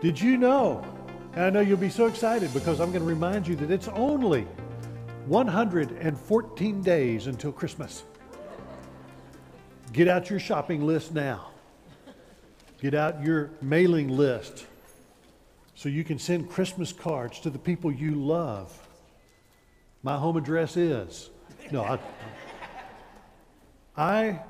Did you know? And I know you'll be so excited because I'm going to remind you that it's only 114 days until Christmas. Get out your shopping list now. Get out your mailing list so you can send Christmas cards to the people you love. My home address is. No, I, I,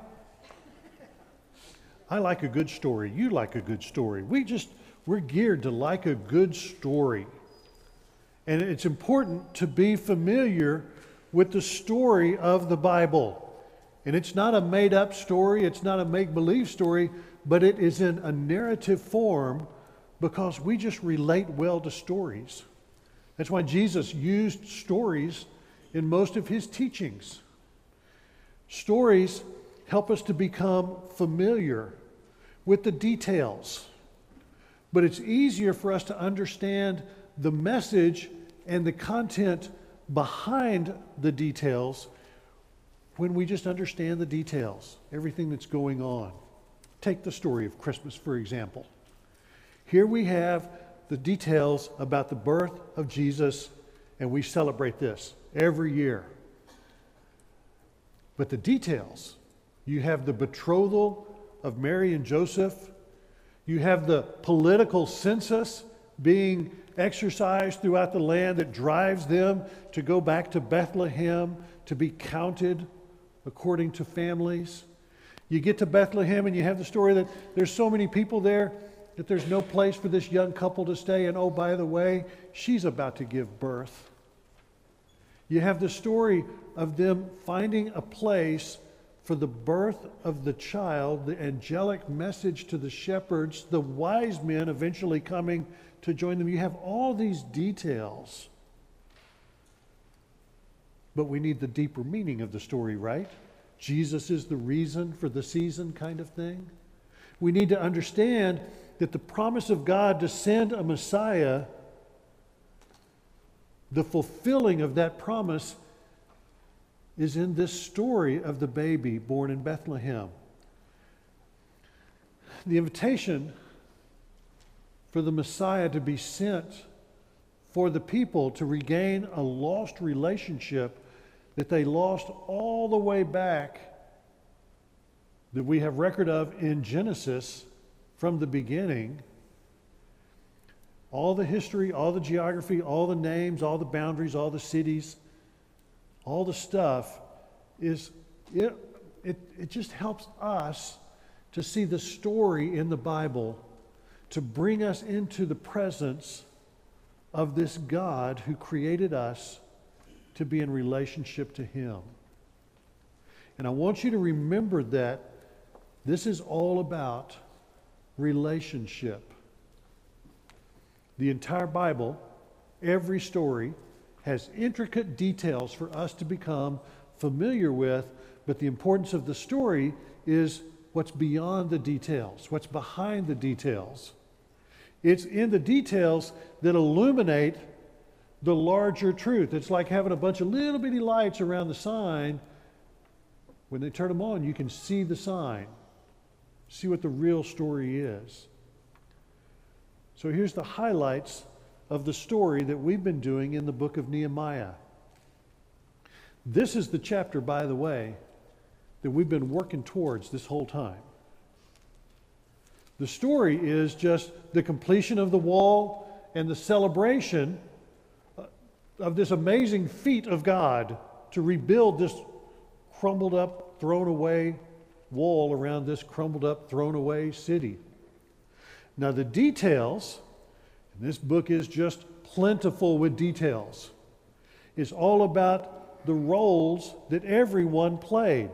I like a good story. You like a good story. We just, we're geared to like a good story. And it's important to be familiar with the story of the Bible. And it's not a made up story, it's not a make believe story, but it is in a narrative form because we just relate well to stories. That's why Jesus used stories in most of his teachings. Stories help us to become familiar with the details, but it's easier for us to understand the message and the content behind the details when we just understand the details, everything that's going on. Take the story of Christmas, for example. Here we have the details about the birth of Jesus, and we celebrate this every year. But the details, you have the betrothal of Mary and Joseph, you have the political census being exercised throughout the land that drives them to go back to Bethlehem to be counted according to families. You get to Bethlehem and you have the story that there's so many people there that there's no place for this young couple to stay. And oh, by the way, she's about to give birth. You have the story of them finding a place for the birth of the child, the angelic message to the shepherds, the wise men eventually coming to join them. You have all these details. But we need the deeper meaning of the story, right? Jesus is the reason for the season, kind of thing. We need to understand that the promise of God to send a Messiah, the fulfilling of that promise, is in this story of the baby born in Bethlehem. The invitation for the Messiah to be sent for the people to regain a lost relationship that they lost all the way back that we have record of in Genesis from the beginning. All the history, all the geography, all the names, all the boundaries, all the cities, all the stuff is it, it, it just helps us to see the story in the Bible to bring us into the presence of this God who created us to be in relationship to Him. And I want you to remember that this is all about relationship. The entire Bible, every story, has intricate details for us to become familiar with, but the importance of the story is what's beyond the details, what's behind the details. It's in the details that illuminate the larger truth. It's like having a bunch of little bitty lights around the sign. When they turn them on, you can see the sign, see what the real story is. So here's the highlights of the story that we've been doing in the book of Nehemiah. This is the chapter, by the way, that we've been working towards this whole time. The story is just the completion of the wall and the celebration uh, of this amazing feat of God to rebuild this crumbled up, thrown away wall around this crumbled up, thrown away city. Now, the details, and this book is just plentiful with details, It's all about the roles that everyone played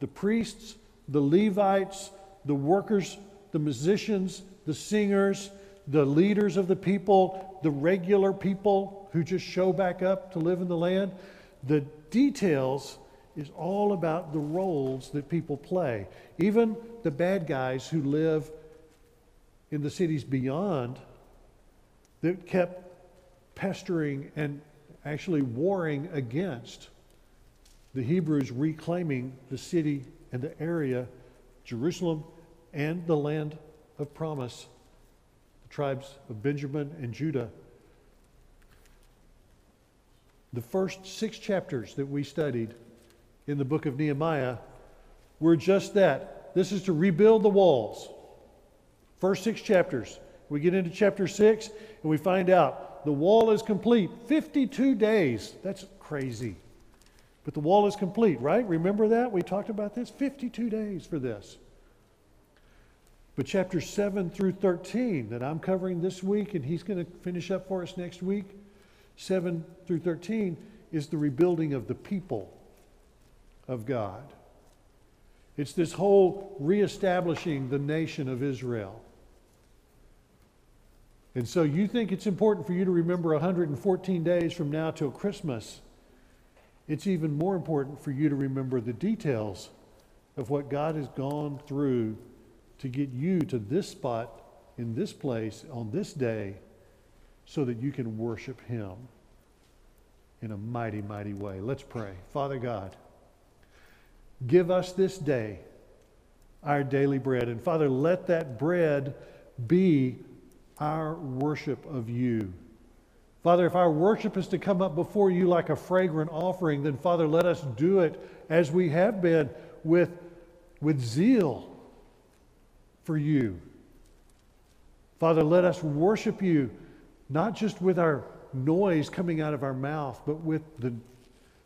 the priests, the Levites, the workers the musicians, the singers, the leaders of the people, the regular people who just show back up to live in the land. The details is all about the roles that people play. Even the bad guys who live in the cities beyond that kept pestering and actually warring against the Hebrews reclaiming the city and the area, Jerusalem and the land of promise, the tribes of Benjamin and Judah. The first six chapters that we studied in the book of Nehemiah were just that. This is to rebuild the walls. First six chapters. We get into chapter six and we find out the wall is complete. 52 days. That's crazy. But the wall is complete, right? Remember that? We talked about this. 52 days for this. But chapter 7 through 13 that I'm covering this week, and he's going to finish up for us next week, 7 through 13, is the rebuilding of the people of God. It's this whole reestablishing the nation of Israel. And so you think it's important for you to remember 114 days from now till Christmas. It's even more important for you to remember the details of what God has gone through to get you to this spot in this place on this day so that you can worship Him in a mighty, mighty way. Let's pray. Father God, give us this day our daily bread. And Father, let that bread be our worship of you. Father, if our worship is to come up before you like a fragrant offering, then Father, let us do it as we have been with, with zeal for you. Father, let us worship you not just with our noise coming out of our mouth, but with the,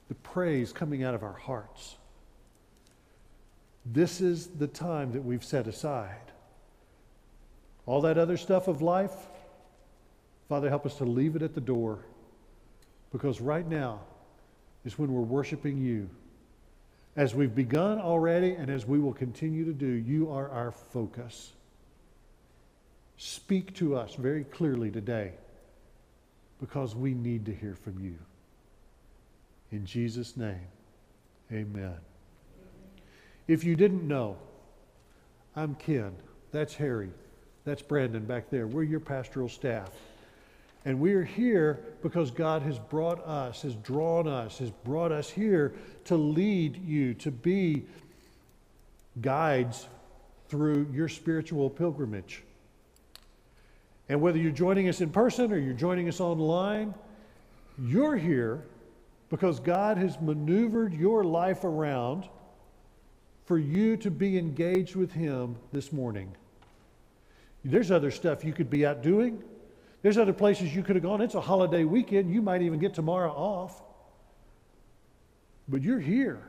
the praise coming out of our hearts. This is the time that we've set aside. All that other stuff of life, Father, help us to leave it at the door because right now is when we're worshiping you. As we've begun already and as we will continue to do, you are our focus. Speak to us very clearly today because we need to hear from you. In Jesus' name, amen. If you didn't know, I'm Ken. That's Harry. That's Brandon back there. We're your pastoral staff. And we are here because God has brought us, has drawn us, has brought us here to lead you, to be guides through your spiritual pilgrimage. And whether you're joining us in person or you're joining us online, you're here because God has maneuvered your life around for you to be engaged with Him this morning. There's other stuff you could be out doing. There's other places you could have gone. It's a holiday weekend. You might even get tomorrow off. But you're here.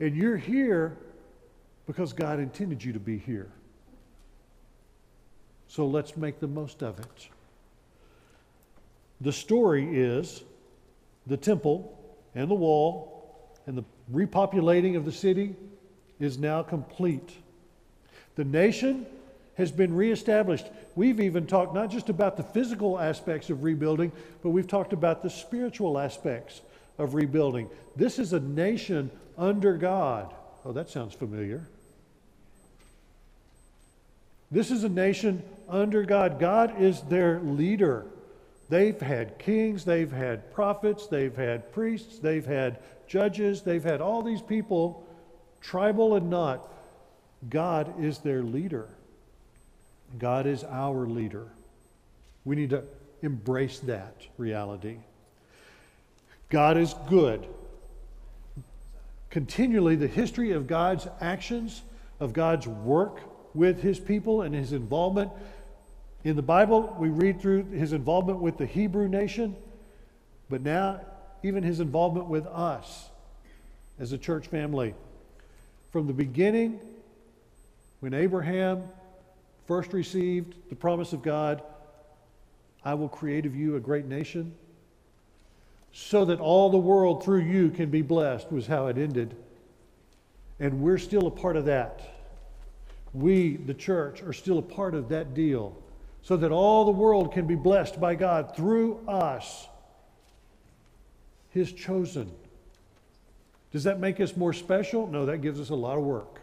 And you're here because God intended you to be here. So let's make the most of it. The story is the temple and the wall and the repopulating of the city is now complete. The nation has been reestablished. We've even talked not just about the physical aspects of rebuilding, but we've talked about the spiritual aspects of rebuilding. This is a nation under God. Oh, that sounds familiar. This is a nation under God. God is their leader. They've had kings, they've had prophets, they've had priests, they've had judges, they've had all these people, tribal and not. God is their leader. God is our leader. We need to embrace that reality. God is good. Continually, the history of God's actions, of God's work with his people and his involvement. In the Bible, we read through his involvement with the Hebrew nation, but now even his involvement with us as a church family. From the beginning, when Abraham first received the promise of God, I will create of you a great nation, so that all the world through you can be blessed, was how it ended. And we're still a part of that. We, the church, are still a part of that deal, so that all the world can be blessed by God through us, His chosen. Does that make us more special? No, that gives us a lot of work.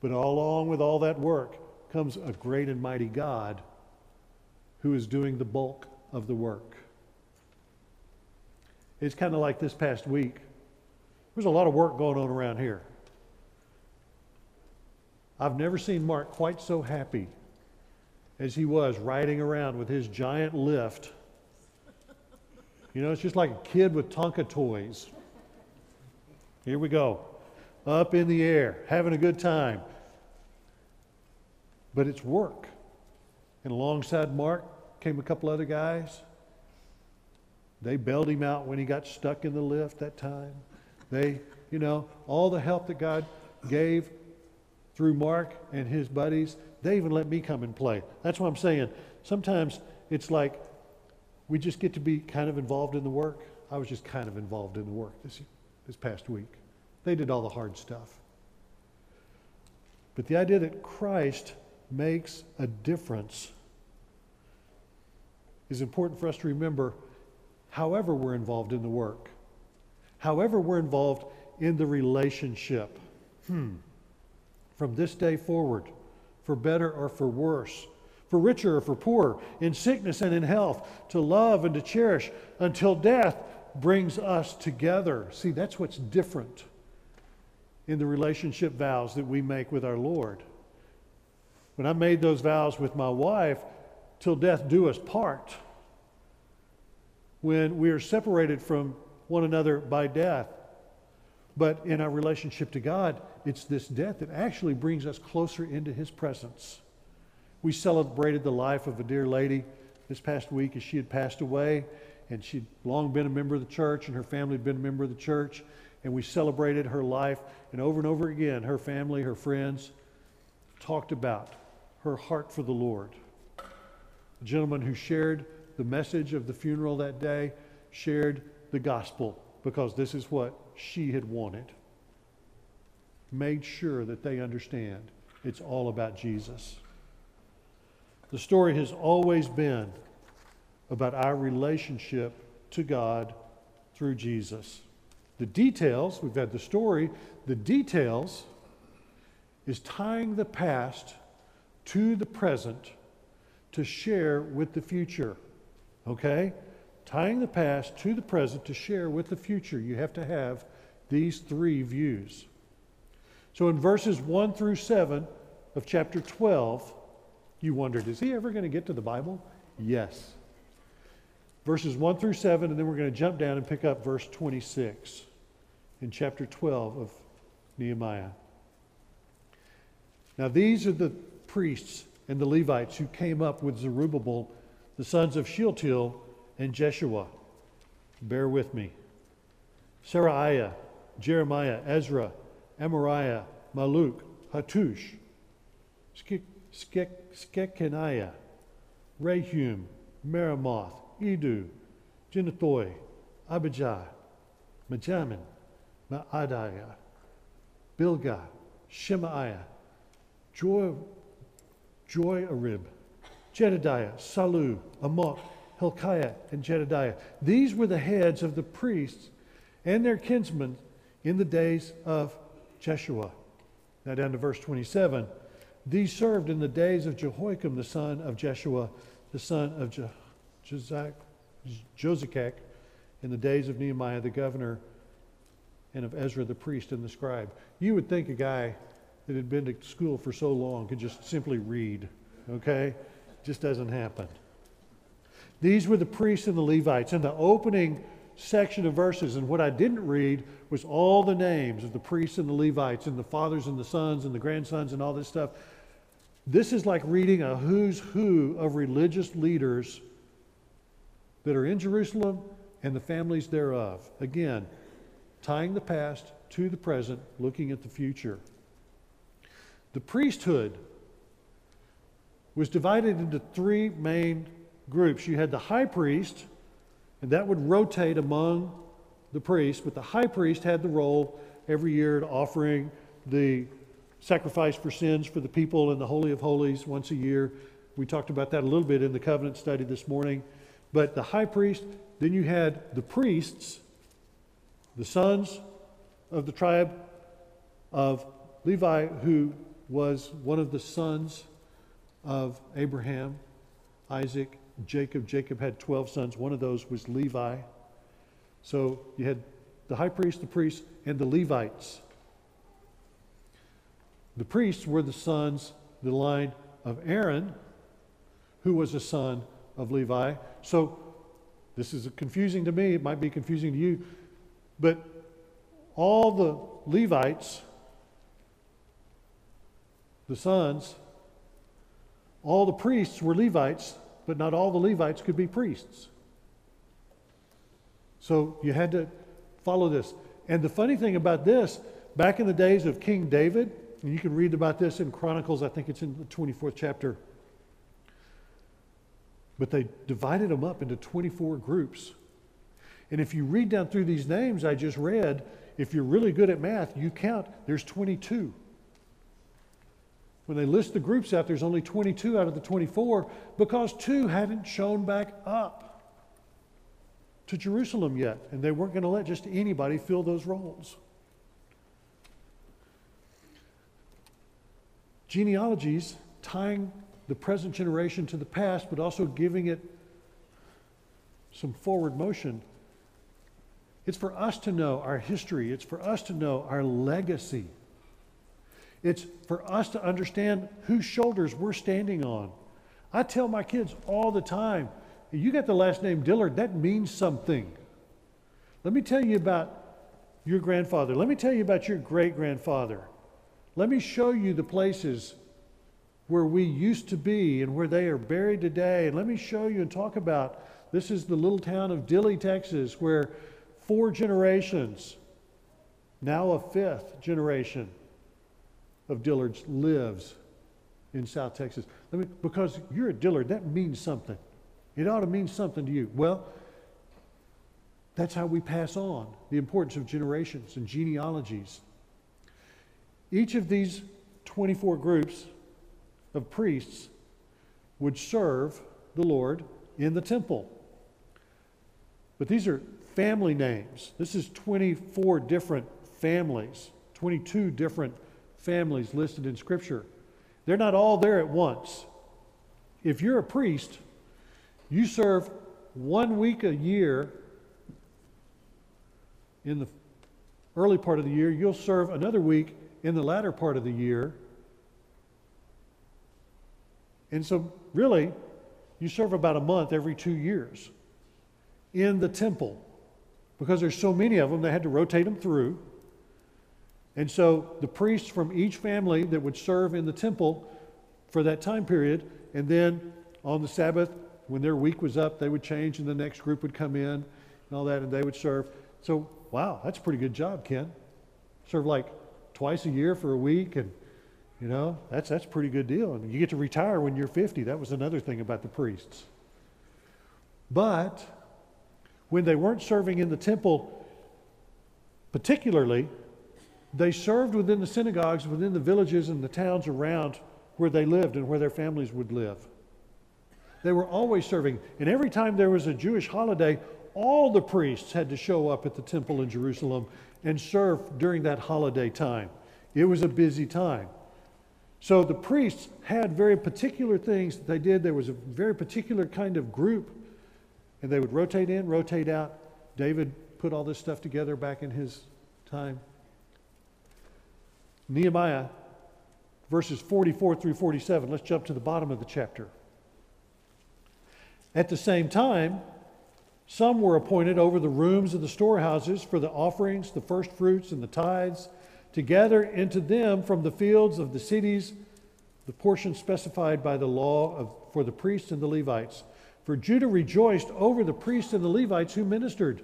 But along with all that work comes a great and mighty God who is doing the bulk of the work. It's kind of like this past week. There's a lot of work going on around here. I've never seen Mark quite so happy as he was riding around with his giant lift. You know, it's just like a kid with Tonka toys. Here we go. Up in the air, having a good time. But it's work. And alongside Mark came a couple other guys. They bailed him out when he got stuck in the lift that time. They, you know, all the help that God gave through Mark and his buddies, they even let me come and play. That's what I'm saying. Sometimes it's like we just get to be kind of involved in the work. I was just kind of involved in the work this, this past week. They did all the hard stuff. But the idea that Christ makes a difference is important for us to remember however we're involved in the work, however we're involved in the relationship. Hmm. From this day forward, for better or for worse, for richer or for poorer, in sickness and in health, to love and to cherish until death brings us together. See, that's what's different in the relationship vows that we make with our Lord. When I made those vows with my wife, till death do us part, when we are separated from one another by death, but in our relationship to God, it's this death that actually brings us closer into His presence. We celebrated the life of a dear lady this past week as she had passed away, and she'd long been a member of the church, and her family had been a member of the church. And we celebrated her life, and over and over again, her family, her friends talked about her heart for the Lord. The gentleman who shared the message of the funeral that day shared the gospel because this is what she had wanted. Made sure that they understand it's all about Jesus. The story has always been about our relationship to God through Jesus. The details, we've had the story, the details is tying the past to the present to share with the future. Okay? Tying the past to the present to share with the future. You have to have these three views. So in verses 1 through 7 of chapter 12, you wondered, is he ever going to get to the Bible? Yes. Verses 1 through 7, and then we're going to jump down and pick up verse 26 in chapter 12 of Nehemiah. Now, these are the priests and the Levites who came up with Zerubbabel, the sons of Shealtiel, and Jeshua. Bear with me. Seraiah, Jeremiah, Ezra, Amariah, Malluch, Hattush, Shechaniah, Rehum, Meremoth, Iddo, Ginnethoi, Abijah, Mijamin, Maadiah, Bilgah, Shemaiah, Joy, Joiarib, Jedediah, Sallu, Amok, Hilkiah, and Jedediah. These were the heads of the priests and their kinsmen in the days of Jeshua. Now down to verse 27. These served in the days of Jehoiakim, the son of Jeshua, the son of Je- Jozadak, in the days of Nehemiah the governor, and of Ezra the priest and the scribe. You would think a guy that had been to school for so long could just simply read, okay? Just doesn't happen. These were the priests and the Levites. In the opening section of verses, and what I didn't read was all the names of the priests and the Levites, and the fathers and the sons and the grandsons and all this stuff. This is like reading a who's who of religious leaders that are in Jerusalem and the families thereof. Again, tying the past to the present, looking at the future. The priesthood was divided into three main groups. You had the high priest, and that would rotate among the priests, but the high priest had the role every year of offering the sacrifice for sins for the people in the Holy of Holies once a year. We talked about that a little bit in the covenant study this morning. But the high priest, then you had the priests, the sons of the tribe of Levi, who was one of the sons of Abraham, Isaac, Jacob. Jacob had 12 sons. One of those was Levi. So you had the high priest, the priests, and the Levites. The priests were the sons, the line of Aaron, who was a son of Levi. So this is confusing to me. It might be confusing to you. But all the Levites, the sons, all the priests were Levites, but not all the Levites could be priests. So you had to follow this. And the funny thing about this, back in the days of King David, and you can read about this in Chronicles, I think it's in the 24th chapter. But they divided them up into 24 groups. And if you read down through these names I just read, if you're really good at math, you count, there's 22. When they list the groups out, there's only 22 out of the 24 because two hadn't shown back up to Jerusalem yet, and they weren't going to let just anybody fill those roles. Genealogies tying the present generation to the past, but also giving it some forward motion. It's for us to know our history, it's for us to know our legacy. It's for us to understand whose shoulders we're standing on. I tell my kids all the time you got the last name Dillard, that means something. Let me tell you about your grandfather. Let me tell you about your great grandfather. Let me show you the places where we used to be and where they are buried today. And let me show you and talk about this is the little town of Dilley, Texas, where four generations, now a fifth generation of Dillards lives in South Texas. Let me, because you're a Dillard, that means something. It ought to mean something to you. Well, that's how we pass on the importance of generations and genealogies. Each of these 24 groups of priests would serve the Lord in the temple. But these are family names. This is 24 different families, 22 different families listed in Scripture. They're not all there at once. If you're a priest, you serve one week a year in the early part of the year, you'll serve another week in the latter part of the year. And so, really, you serve about a month every two years in the temple because there's so many of them, they had to rotate them through. And so, the priests from each family that would serve in the temple for that time period, and then on the Sabbath, when their week was up, they would change and the next group would come in and all that, and they would serve. So, wow, that's a pretty good job, Ken. Serve like twice a year for a week, and you know, that's that's a pretty good deal. And you get to retire when you're 50. That was another thing about the priests. But when they weren't serving in the temple, particularly, they served within the synagogues, within the villages and the towns around where they lived and where their families would live. They were always serving. And every time there was a Jewish holiday, all the priests had to show up at the temple in Jerusalem and serve during that holiday time. It was a busy time. So the priests had very particular things that they did. There was a very particular kind of group, and they would rotate in, rotate out. David put all this stuff together back in his time. Nehemiah, verses 44 through 47. Let's jump to the bottom of the chapter. At the same time, some were appointed over the rooms of the storehouses for the offerings, the first fruits, and the tithes, to gather into them from the fields of the cities the portion specified by the law of, for the priests and the Levites. For Judah rejoiced over the priests and the Levites who ministered.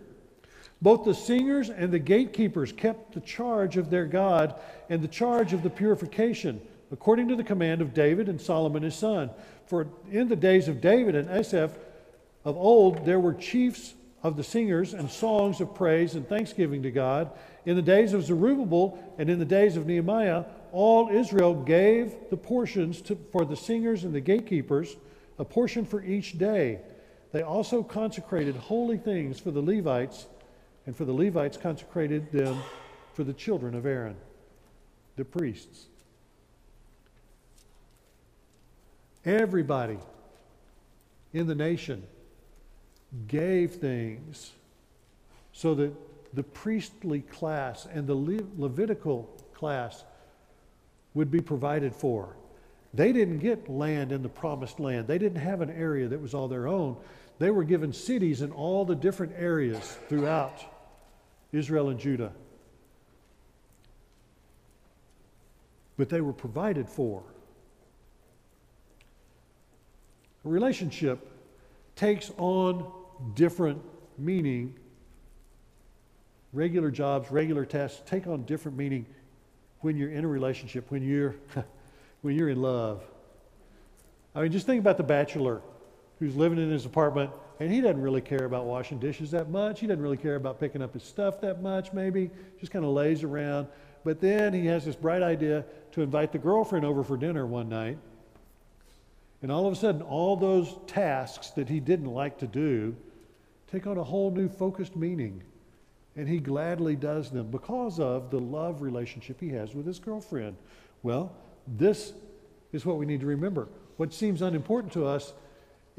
Both the singers and the gatekeepers kept the charge of their God and the charge of the purification, according to the command of David and Solomon his son. For in the days of David and Asaph of old, there were chiefs of the singers and songs of praise and thanksgiving to God. In the days of Zerubbabel and in the days of Nehemiah, all Israel gave the portions to, for the singers and the gatekeepers, a portion for each day. They also consecrated holy things for the Levites, and for the Levites consecrated them for the children of Aaron, the priests. Everybody in the nation gave things so that the priestly class and the Le- Levitical class would be provided for. They didn't get land in the promised land. They didn't have an area that was all their own. They were given cities in all the different areas throughout Israel and Judah. But they were provided for. A relationship takes on different meaning. Regular jobs, regular tasks take on different meaning when you're in a relationship, when you're when you're in love. I mean, just think about the bachelor who's living in his apartment and he doesn't really care about washing dishes that much. He doesn't really care about picking up his stuff that much, maybe. Just kind of lays around. But then he has this bright idea to invite the girlfriend over for dinner one night. And all of a sudden, all those tasks that he didn't like to do take on a whole new focused meaning. And he gladly does them because of the love relationship he has with his girlfriend. Well, this is what we need to remember. What seems unimportant to us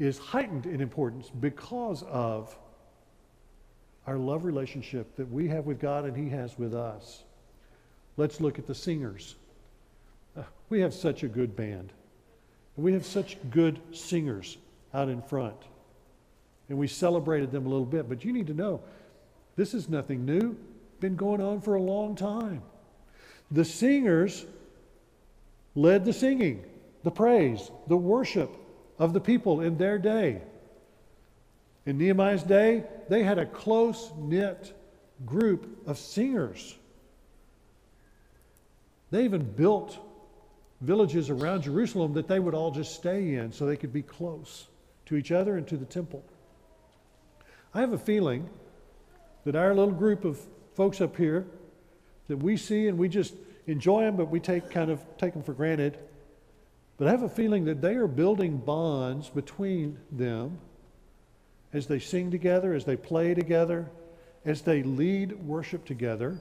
is heightened in importance because of our love relationship that we have with God and He has with us. Let's look at the singers. Uh, we have such a good band. And We have such good singers out in front. And we celebrated them a little bit. But you need to know this is nothing new, been going on for a long time. The singers led the singing, the praise, the worship of the people in their day. In Nehemiah's day, they had a close knit group of singers. They even built villages around Jerusalem that they would all just stay in so they could be close to each other and to the temple. I have a feeling that our little group of folks up here that we see and we just enjoy them, but we take kind of take them for granted. But I have a feeling that they are building bonds between them as they sing together, as they play together, as they lead worship together.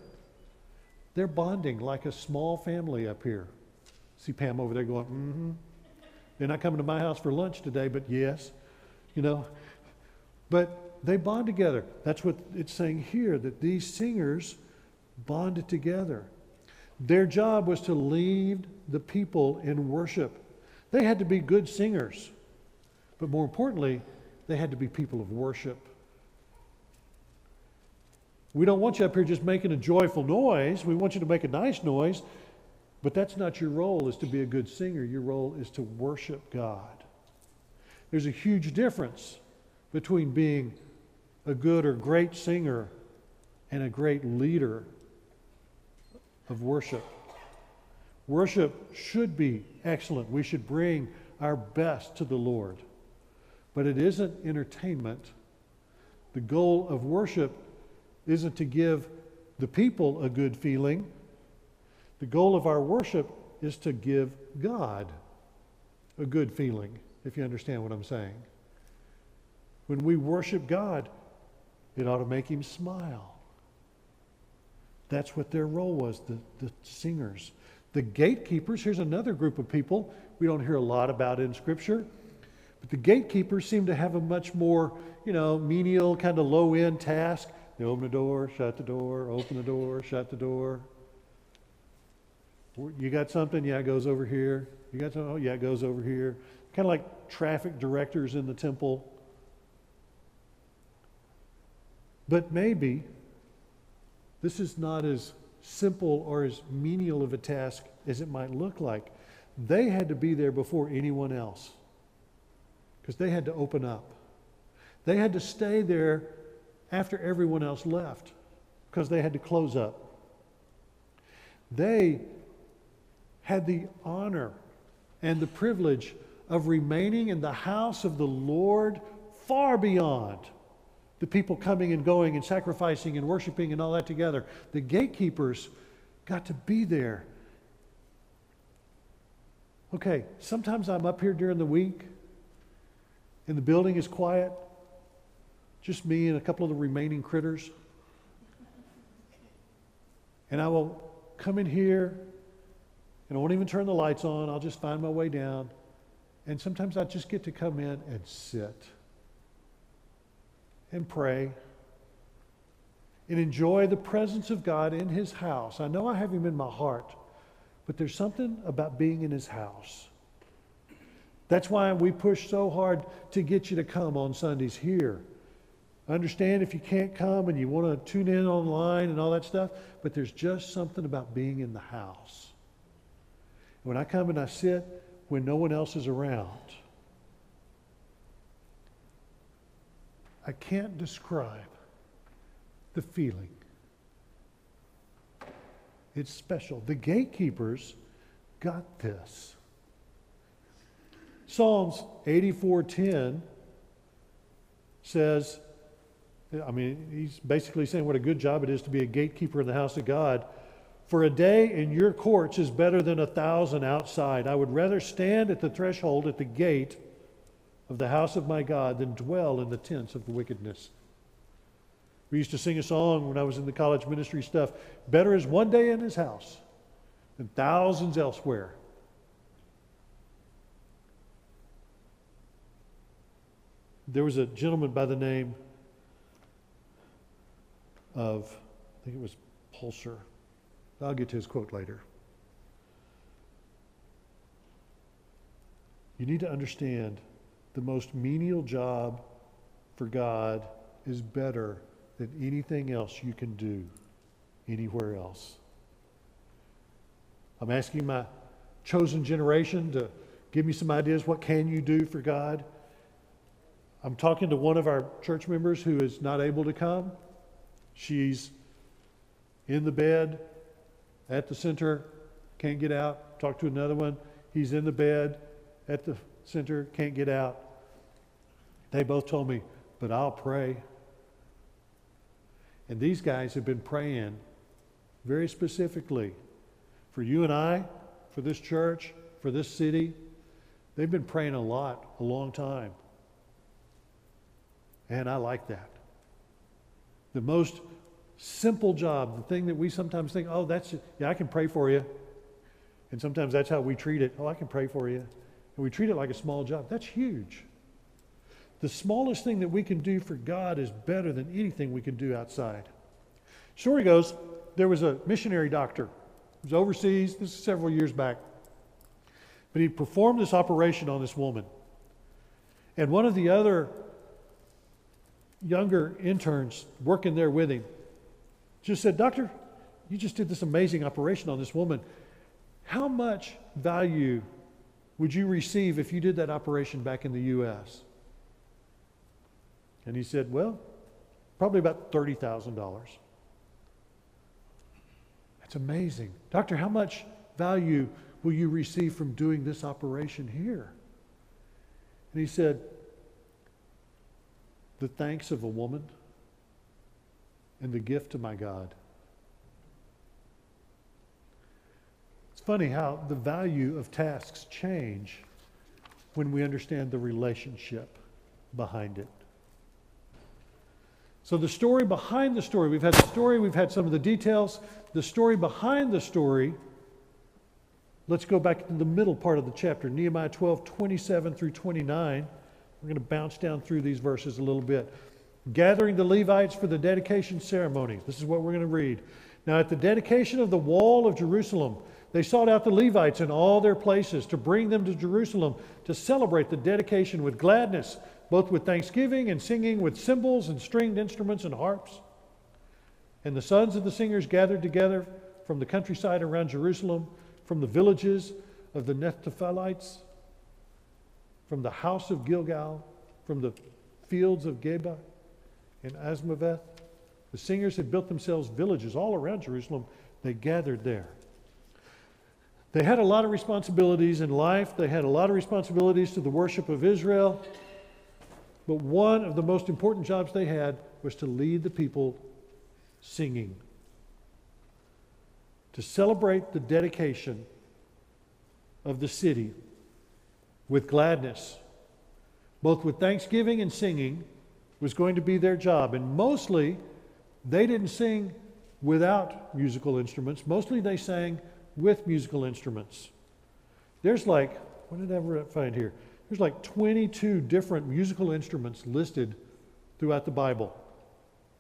They're bonding like a small family up here. See Pam over there going, mm hmm. They're not coming to my house for lunch today, but yes, you know. But they bond together. That's what it's saying here, that these singers bonded together. Their job was to lead the people in worship. They had to be good singers, but more importantly, they had to be people of worship. We don't want you up here just making a joyful noise. We want you to make a nice noise, but that's not your role is to be a good singer. Your role is to worship God. There's a huge difference between being a good or great singer and a great leader of worship. Worship should be excellent. We should bring our best to the Lord. But it isn't entertainment. The goal of worship isn't to give the people a good feeling. The goal of our worship is to give God a good feeling, if you understand what I'm saying. When we worship God, it ought to make him smile. That's what their role was, the, the singers. The gatekeepers, here's another group of people we don't hear a lot about in Scripture. But the gatekeepers seem to have a much more, you know, menial, kind of low end task. They open the door, shut the door, open the door, shut the door. You got something? Yeah, it goes over here. You got something? Oh, yeah, it goes over here. Kind of like traffic directors in the temple. But maybe this is not as simple or as menial of a task as it might look like. They had to be there before anyone else because they had to open up. They had to stay there after everyone else left because they had to close up. They had the honor and the privilege of remaining in the house of the Lord far beyond the people coming and going and sacrificing and worshiping and all that together. The gatekeepers got to be there. Okay, sometimes I'm up here during the week and the building is quiet, just me and a couple of the remaining critters. And I will come in here and I won't even turn the lights on. I'll just find my way down. And sometimes I just get to come in and sit and pray and enjoy the presence of God in His house. I know I have Him in my heart, but there's something about being in His house That's why we push so hard to get you to come on Sundays here. I understand if you can't come and you want to tune in online and all that stuff, but there's just something about being in the house. When I come and I sit when no one else is around, I can't describe the feeling. It's special. The gatekeepers got this. Psalms 84:10 says, I mean, he's basically saying what a good job it is to be a gatekeeper in the house of God. For a day in your courts is better than a thousand outside. I would rather stand at the threshold at the gate of the house of my God than dwell in the tents of the wickedness. We used to sing a song when I was in the college ministry stuff Better is one day in his house than thousands elsewhere. There was a gentleman by the name of, I think it was Pulser. I'll get to his quote later. You need to understand the most menial job for God is better than anything else you can do anywhere else. I'm asking my chosen generation to give me some ideas. What can you do for God? I'm talking to one of our church members who is not able to come. She's in the bed at the center, can't get out. Talk to another one. He's in the bed at the center, can't get out. They both told me, but I'll pray. And these guys have been praying very specifically for you and I, for this church, for this city. They've been praying a lot, a long time. And I like that. The most simple job, the thing that we sometimes think, oh, that's, yeah, I can pray for you. And sometimes that's how we treat it. Oh, I can pray for you. And we treat it like a small job. That's huge. The smallest thing that we can do for God is better than anything we can do outside. Story goes, there was a missionary doctor. He was overseas, this is several years back. But he performed this operation on this woman. And one of the other younger interns working there with him just said, Doctor, you just did this amazing operation on this woman. How much value would you receive if you did that operation back in the U.S.? And he said, Well, probably about $30,000. That's amazing. Doctor, how much value will you receive from doing this operation here? And he said, The thanks of a woman and the gift of my God. Funny how the value of tasks change when we understand the relationship behind it. So, the story behind the story, we've had the story, we've had some of the details. The story behind the story, let's go back to the middle part of the chapter, Nehemiah 12, 27 through 29. We're going to bounce down through these verses a little bit. Gathering the Levites for the dedication ceremony. This is what we're going to read. Now, at the dedication of the wall of Jerusalem, they sought out the Levites in all their places to bring them to Jerusalem to celebrate the dedication with gladness both with thanksgiving and singing with cymbals and stringed instruments and harps. And the sons of the singers gathered together from the countryside around Jerusalem, from the villages of the Netophathites, from the house of Gilgal, from the fields of Geba and Azmaveth. The singers had built themselves villages all around Jerusalem. They gathered there. They had a lot of responsibilities in life. They had a lot of responsibilities to the worship of Israel. But one of the most important jobs they had was to lead the people singing, to celebrate the dedication of the city with gladness, both with thanksgiving and singing, was going to be their job. And mostly, they didn't sing without musical instruments. Mostly, they sang with musical instruments. There's like, what did I ever find here? There's like 22 different musical instruments listed throughout the Bible,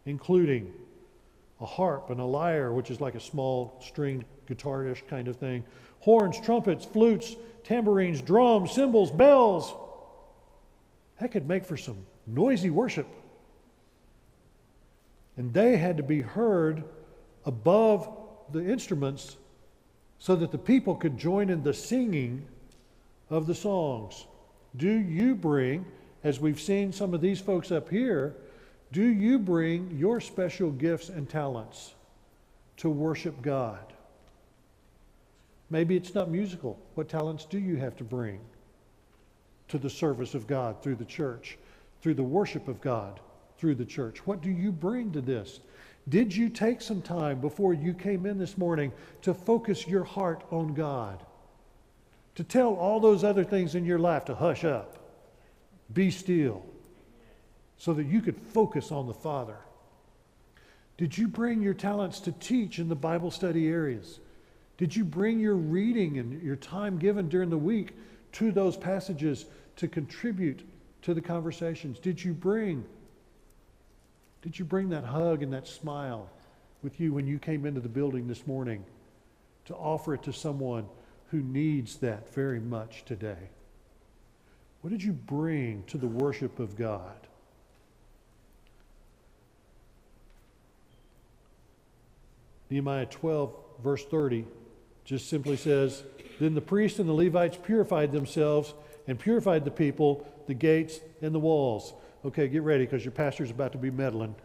including a harp and a lyre, which is like a small stringed guitarish kind of thing. Horns, trumpets, flutes, tambourines, drums, cymbals, bells. That could make for some noisy worship. And they had to be heard above the instruments so that the people could join in the singing of the songs. Do you bring, as we've seen some of these folks up here, do you bring your special gifts and talents to worship God? Maybe it's not musical. What talents do you have to bring to the service of God through the church, through the worship of God through the church? What do you bring to this? Did you take some time before you came in this morning to focus your heart on God? To tell all those other things in your life to hush up, be still, so that you could focus on the Father? Did you bring your talents to teach in the Bible study areas? Did you bring your reading and your time given during the week to those passages to contribute to the conversations? Did you bring did you bring that hug and that smile with you when you came into the building this morning to offer it to someone who needs that very much today? What did you bring to the worship of God? Nehemiah 12, verse 30 just simply says, Then the priests and the Levites purified themselves and purified the people, the gates, and the walls. Okay, get ready because your pastor's about to be meddling.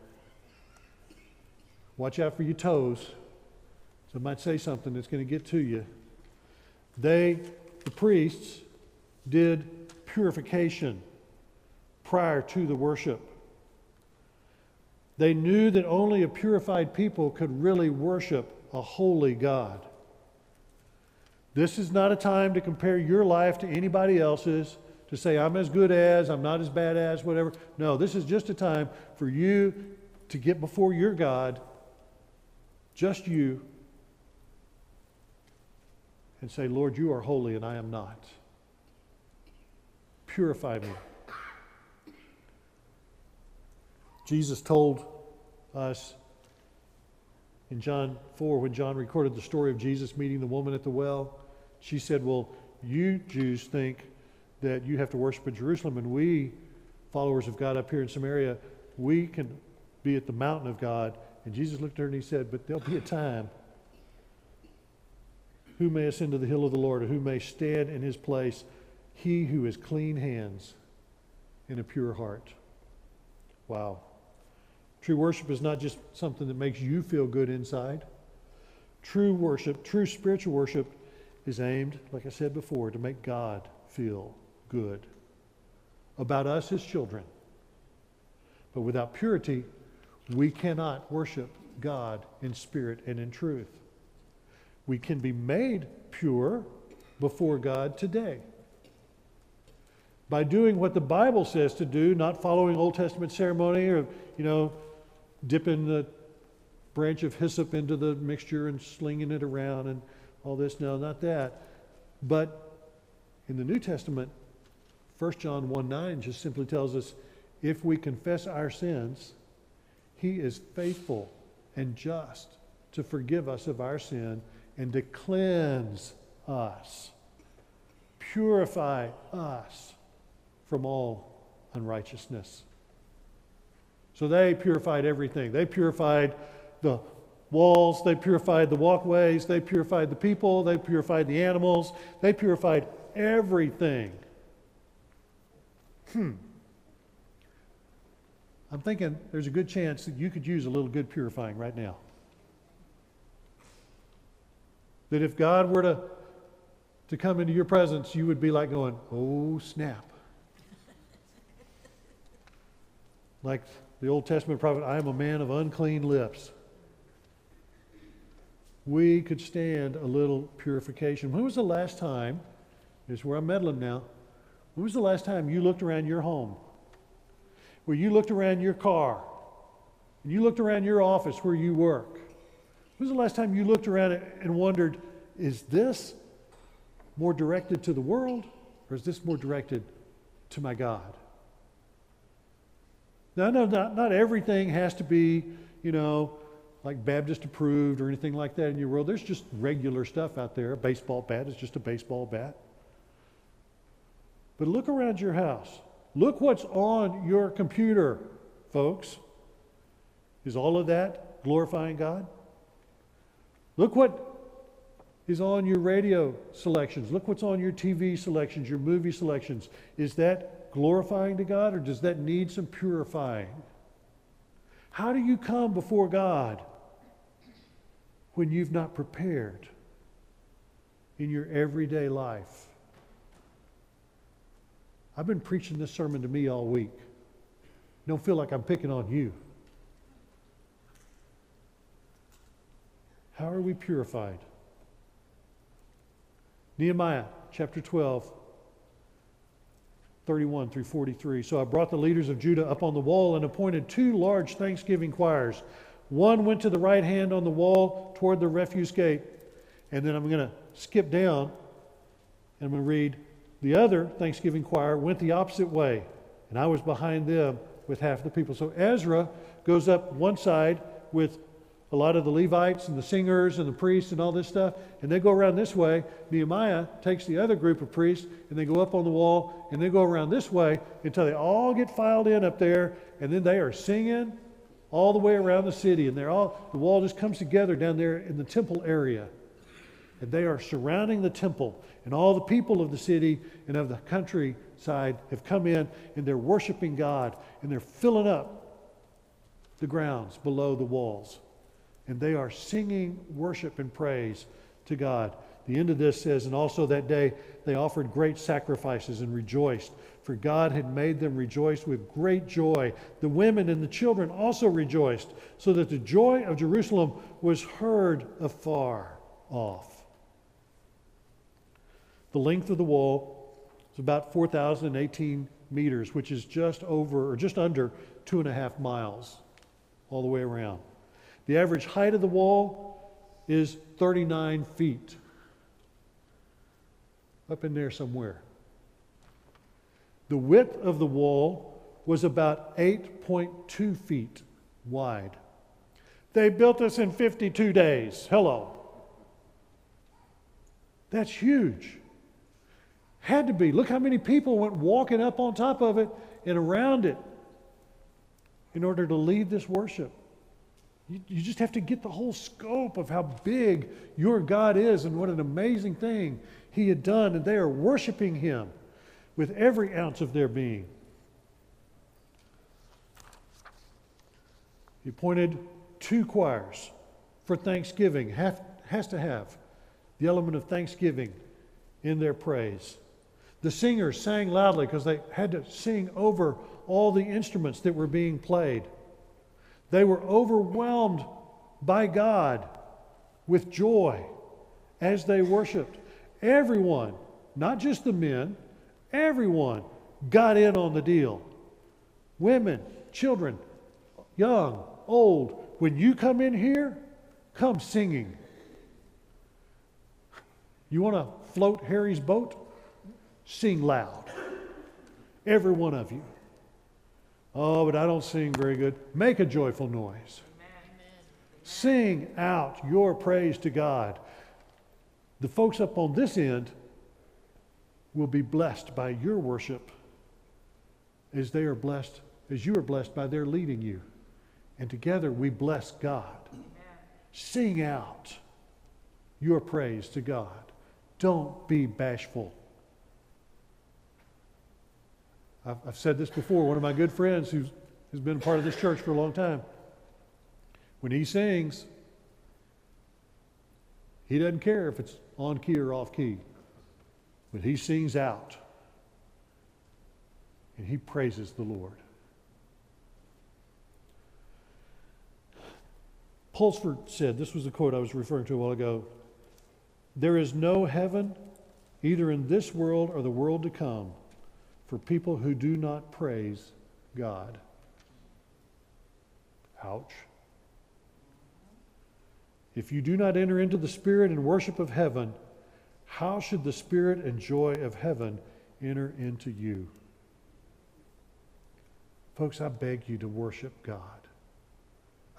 Watch out for your toes. So might say something that's going to get to you. They, the priests, did purification prior to the worship. They knew that only a purified people could really worship a holy God. This is not a time to compare your life to anybody else's, to say, I'm as good as, I'm not as bad as, whatever. No, this is just a time for you to get before your God, just you, and say, Lord, you are holy and I am not. Purify me. Jesus told us in John 4, when John recorded the story of Jesus meeting the woman at the well, she said, Well, you Jews think that you have to worship in Jerusalem, and we, followers of God up here in Samaria, we can be at the mountain of God. And Jesus looked at her and he said, But there'll be a time. Who may ascend to the hill of the Lord, or who may stand in his place? He who has clean hands and a pure heart. Wow. True worship is not just something that makes you feel good inside. True worship, true spiritual worship, is aimed, like I said before, to make God feel good about us as children. But without purity, we cannot worship God in spirit and in truth. We can be made pure before God today by doing what the Bible says to do, not following Old Testament ceremony or, you know, dipping the branch of hyssop into the mixture and slinging it around and all this. No, not that. But in the New Testament, 1 John 1 9 just simply tells us if we confess our sins, he is faithful and just to forgive us of our sin and to cleanse us, purify us from all unrighteousness. So they purified everything. They purified the walls, they purified the walkways, they purified the people, they purified the animals, they purified everything. Hmm. I'm thinking there's a good chance that you could use a little good purifying right now. That if God were to, to come into your presence, you would be like going, oh, snap. like the Old Testament prophet, I am a man of unclean lips we could stand a little purification. When was the last time, this is where I'm meddling now, when was the last time you looked around your home? Where you looked around your car? And you looked around your office where you work? When was the last time you looked around and wondered, is this more directed to the world or is this more directed to my God? Now, no, not, not everything has to be, you know, like Baptist approved or anything like that in your world. There's just regular stuff out there. A baseball bat is just a baseball bat. But look around your house. Look what's on your computer, folks. Is all of that glorifying God? Look what is on your radio selections. Look what's on your TV selections, your movie selections. Is that glorifying to God or does that need some purifying? How do you come before God when you've not prepared in your everyday life? I've been preaching this sermon to me all week. Don't feel like I'm picking on you. How are we purified? Nehemiah chapter 12, 31 through 43. So I brought the leaders of Judah up on the wall and appointed two large thanksgiving choirs. One went to the right hand on the wall toward the refuse gate. And then I'm going to skip down and I'm going to read the other Thanksgiving choir went the opposite way, and I was behind them with half the people. So Ezra goes up one side with a lot of the Levites and the singers and the priests and all this stuff, and they go around this way. Nehemiah takes the other group of priests and they go up on the wall and they go around this way until they all get filed in up there, and then they are singing all the way around the city, and they're all the wall just comes together down there in the temple area. And they are surrounding the temple. And all the people of the city and of the countryside have come in and they're worshiping God and they're filling up the grounds below the walls. And they are singing worship and praise to God. The end of this says, And also that day they offered great sacrifices and rejoiced, for God had made them rejoice with great joy. The women and the children also rejoiced, so that the joy of Jerusalem was heard afar off. The length of the wall is about 4,018 meters, which is just over or just under two and a half miles all the way around. The average height of the wall is 39 feet. Up in there somewhere. The width of the wall was about 8.2 feet wide. They built this in 52 days. Hello. That's huge. Had to be. Look how many people went walking up on top of it and around it in order to lead this worship. You, you, just have to get the whole scope of how big your God is and what an amazing thing He had done. And they are worshiping Him with every ounce of their being. He appointed two choirs for Thanksgiving, have, has to have the element of thanksgiving in their praise. The singers sang loudly because they had to sing over all the instruments that were being played. They were overwhelmed by God with joy as they worshiped. Everyone, not just the men, everyone got in on the deal. Women, children, young, old. When you come in here, come singing. You want to float Harry's boat? Sing loud. Every one of you. Oh, but I don't sing very good. Make a joyful noise. Sing out your praise to God. The folks up on this end will be blessed by your worship as they are blessed, as you are blessed by their leading you. And together we bless God. Amen. Sing out your praise to God. Don't be bashful. I've, I've said this before. One of my good friends who's, who's been a part of this church for a long time, when he sings, he doesn't care if it's on key or off key, but he sings out and he praises the Lord. Pulsford said, this was a quote I was referring to a while ago there is no heaven, either in this world or the world to come, for people who do not praise God. Ouch. If you do not enter into the spirit and worship of heaven, how should the spirit and joy of heaven enter into you? Folks, I beg you to worship God.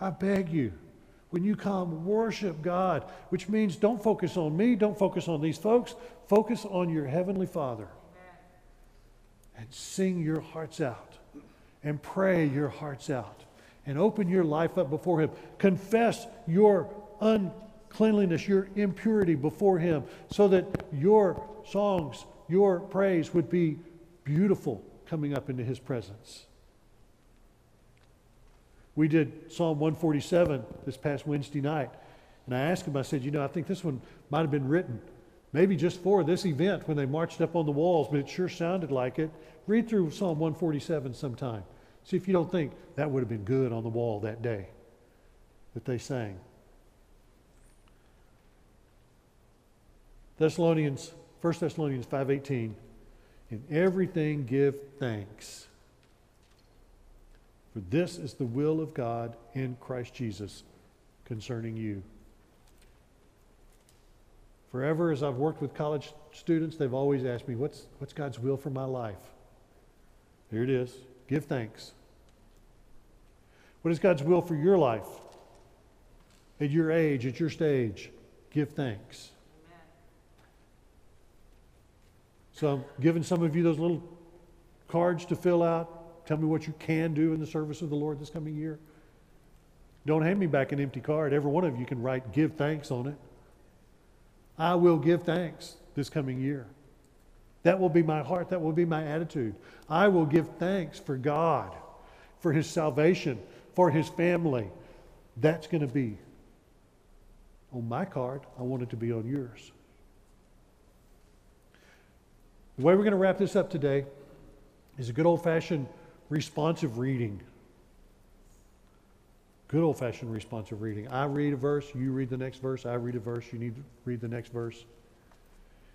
I beg you. When you come, worship God, which means don't focus on me, don't focus on these folks, focus on your Heavenly Father. And sing your hearts out, and pray your hearts out, and open your life up before Him. Confess your uncleanliness, your impurity before Him, so that your songs, your praise would be beautiful coming up into His presence. We did Psalm 147 this past Wednesday night. And I asked him, I said, you know, I think this one might have been written maybe just for this event when they marched up on the walls, but it sure sounded like it. Read through Psalm 147 sometime. See if you don't think that would have been good on the wall that day that they sang. Thessalonians, 1 Thessalonians 5.18, in everything give thanks for this is the will of God in Christ Jesus concerning you. Forever, as I've worked with college students, they've always asked me, What's, what's God's will for my life? Here it is give thanks. What is God's will for your life? At your age, at your stage, give thanks. Amen. So I'm giving some of you those little cards to fill out. Tell me what you can do in the service of the Lord this coming year. Don't hand me back an empty card. Every one of you can write, give thanks on it. I will give thanks this coming year. That will be my heart. That will be my attitude. I will give thanks for God, for His salvation, for His family. That's going to be on my card. I want it to be on yours. The way we're going to wrap this up today is a good old fashioned responsive reading. Good old fashioned responsive reading. I read a verse, you read the next verse, I read a verse, you need to read the next verse.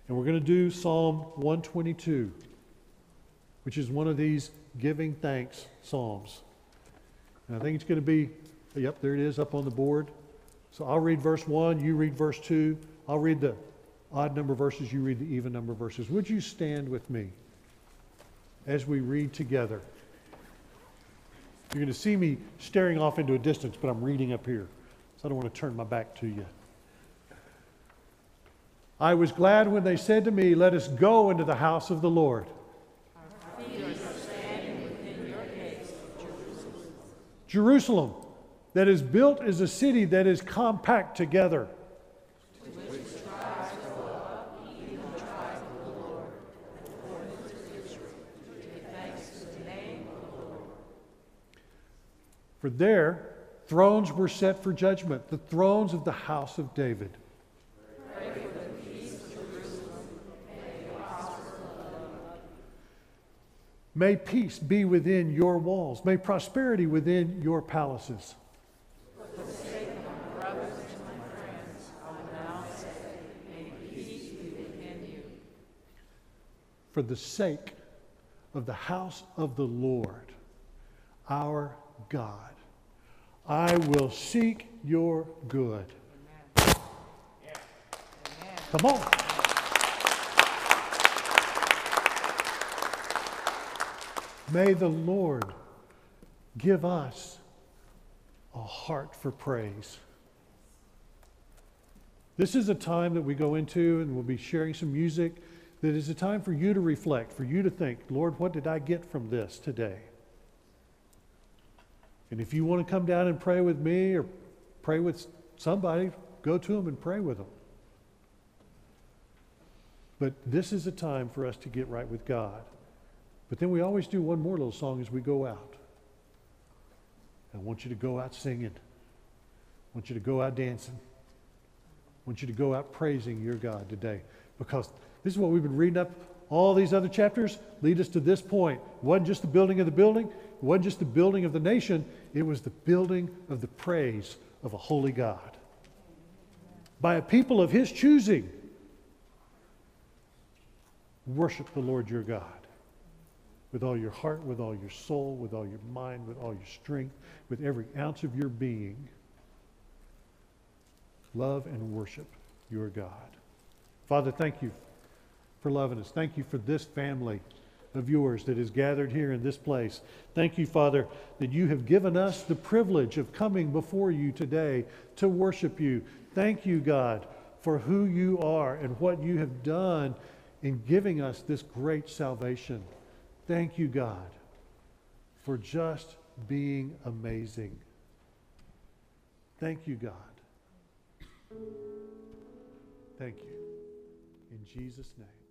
And we're going to do Psalm 122, which is one of these giving thanks psalms. And I think it's going to be, yep, there it is up on the board. So I'll read verse 1, you read verse 2. I'll read the odd number verses, you read the even number verses. Would you stand with me as we read together? You're going to see me staring off into a distance, but I'm reading up here. So I don't want to turn my back to you. I was glad when they said to me, Let us go into the house of the Lord. Jerusalem, that is built as a city that is compact together. For there, thrones were set for judgment, the thrones of the house of David. May peace be within your walls. May prosperity within your palaces. Friends, say, within you. For the sake of the house of the Lord, our God. I will seek your good. Amen. Come on. May the Lord give us a heart for praise. This is a time that we go into and we'll be sharing some music that is a time for you to reflect, for you to think, Lord, what did I get from this today? And if you want to come down and pray with me or pray with somebody, go to them and pray with them. But this is a time for us to get right with God. But then we always do one more little song as we go out. I want you to go out singing. I want you to go out dancing. I want you to go out praising your God today. Because this is what we've been reading up. All these other chapters lead us to this point. It wasn't just the building of the building, it wasn't just the building of the nation, it was the building of the praise of a holy God. By a people of his choosing, worship the Lord your God with all your heart, with all your soul, with all your mind, with all your strength, with every ounce of your being. Love and worship your God. Father, thank you for loving us. Thank you for this family of yours that is gathered here in this place. Thank you, Father, that you have given us the privilege of coming before you today to worship you. Thank you, God, for who you are and what you have done in giving us this great salvation. Thank you, God, for just being amazing. Thank you, God. Thank you. In Jesus' name.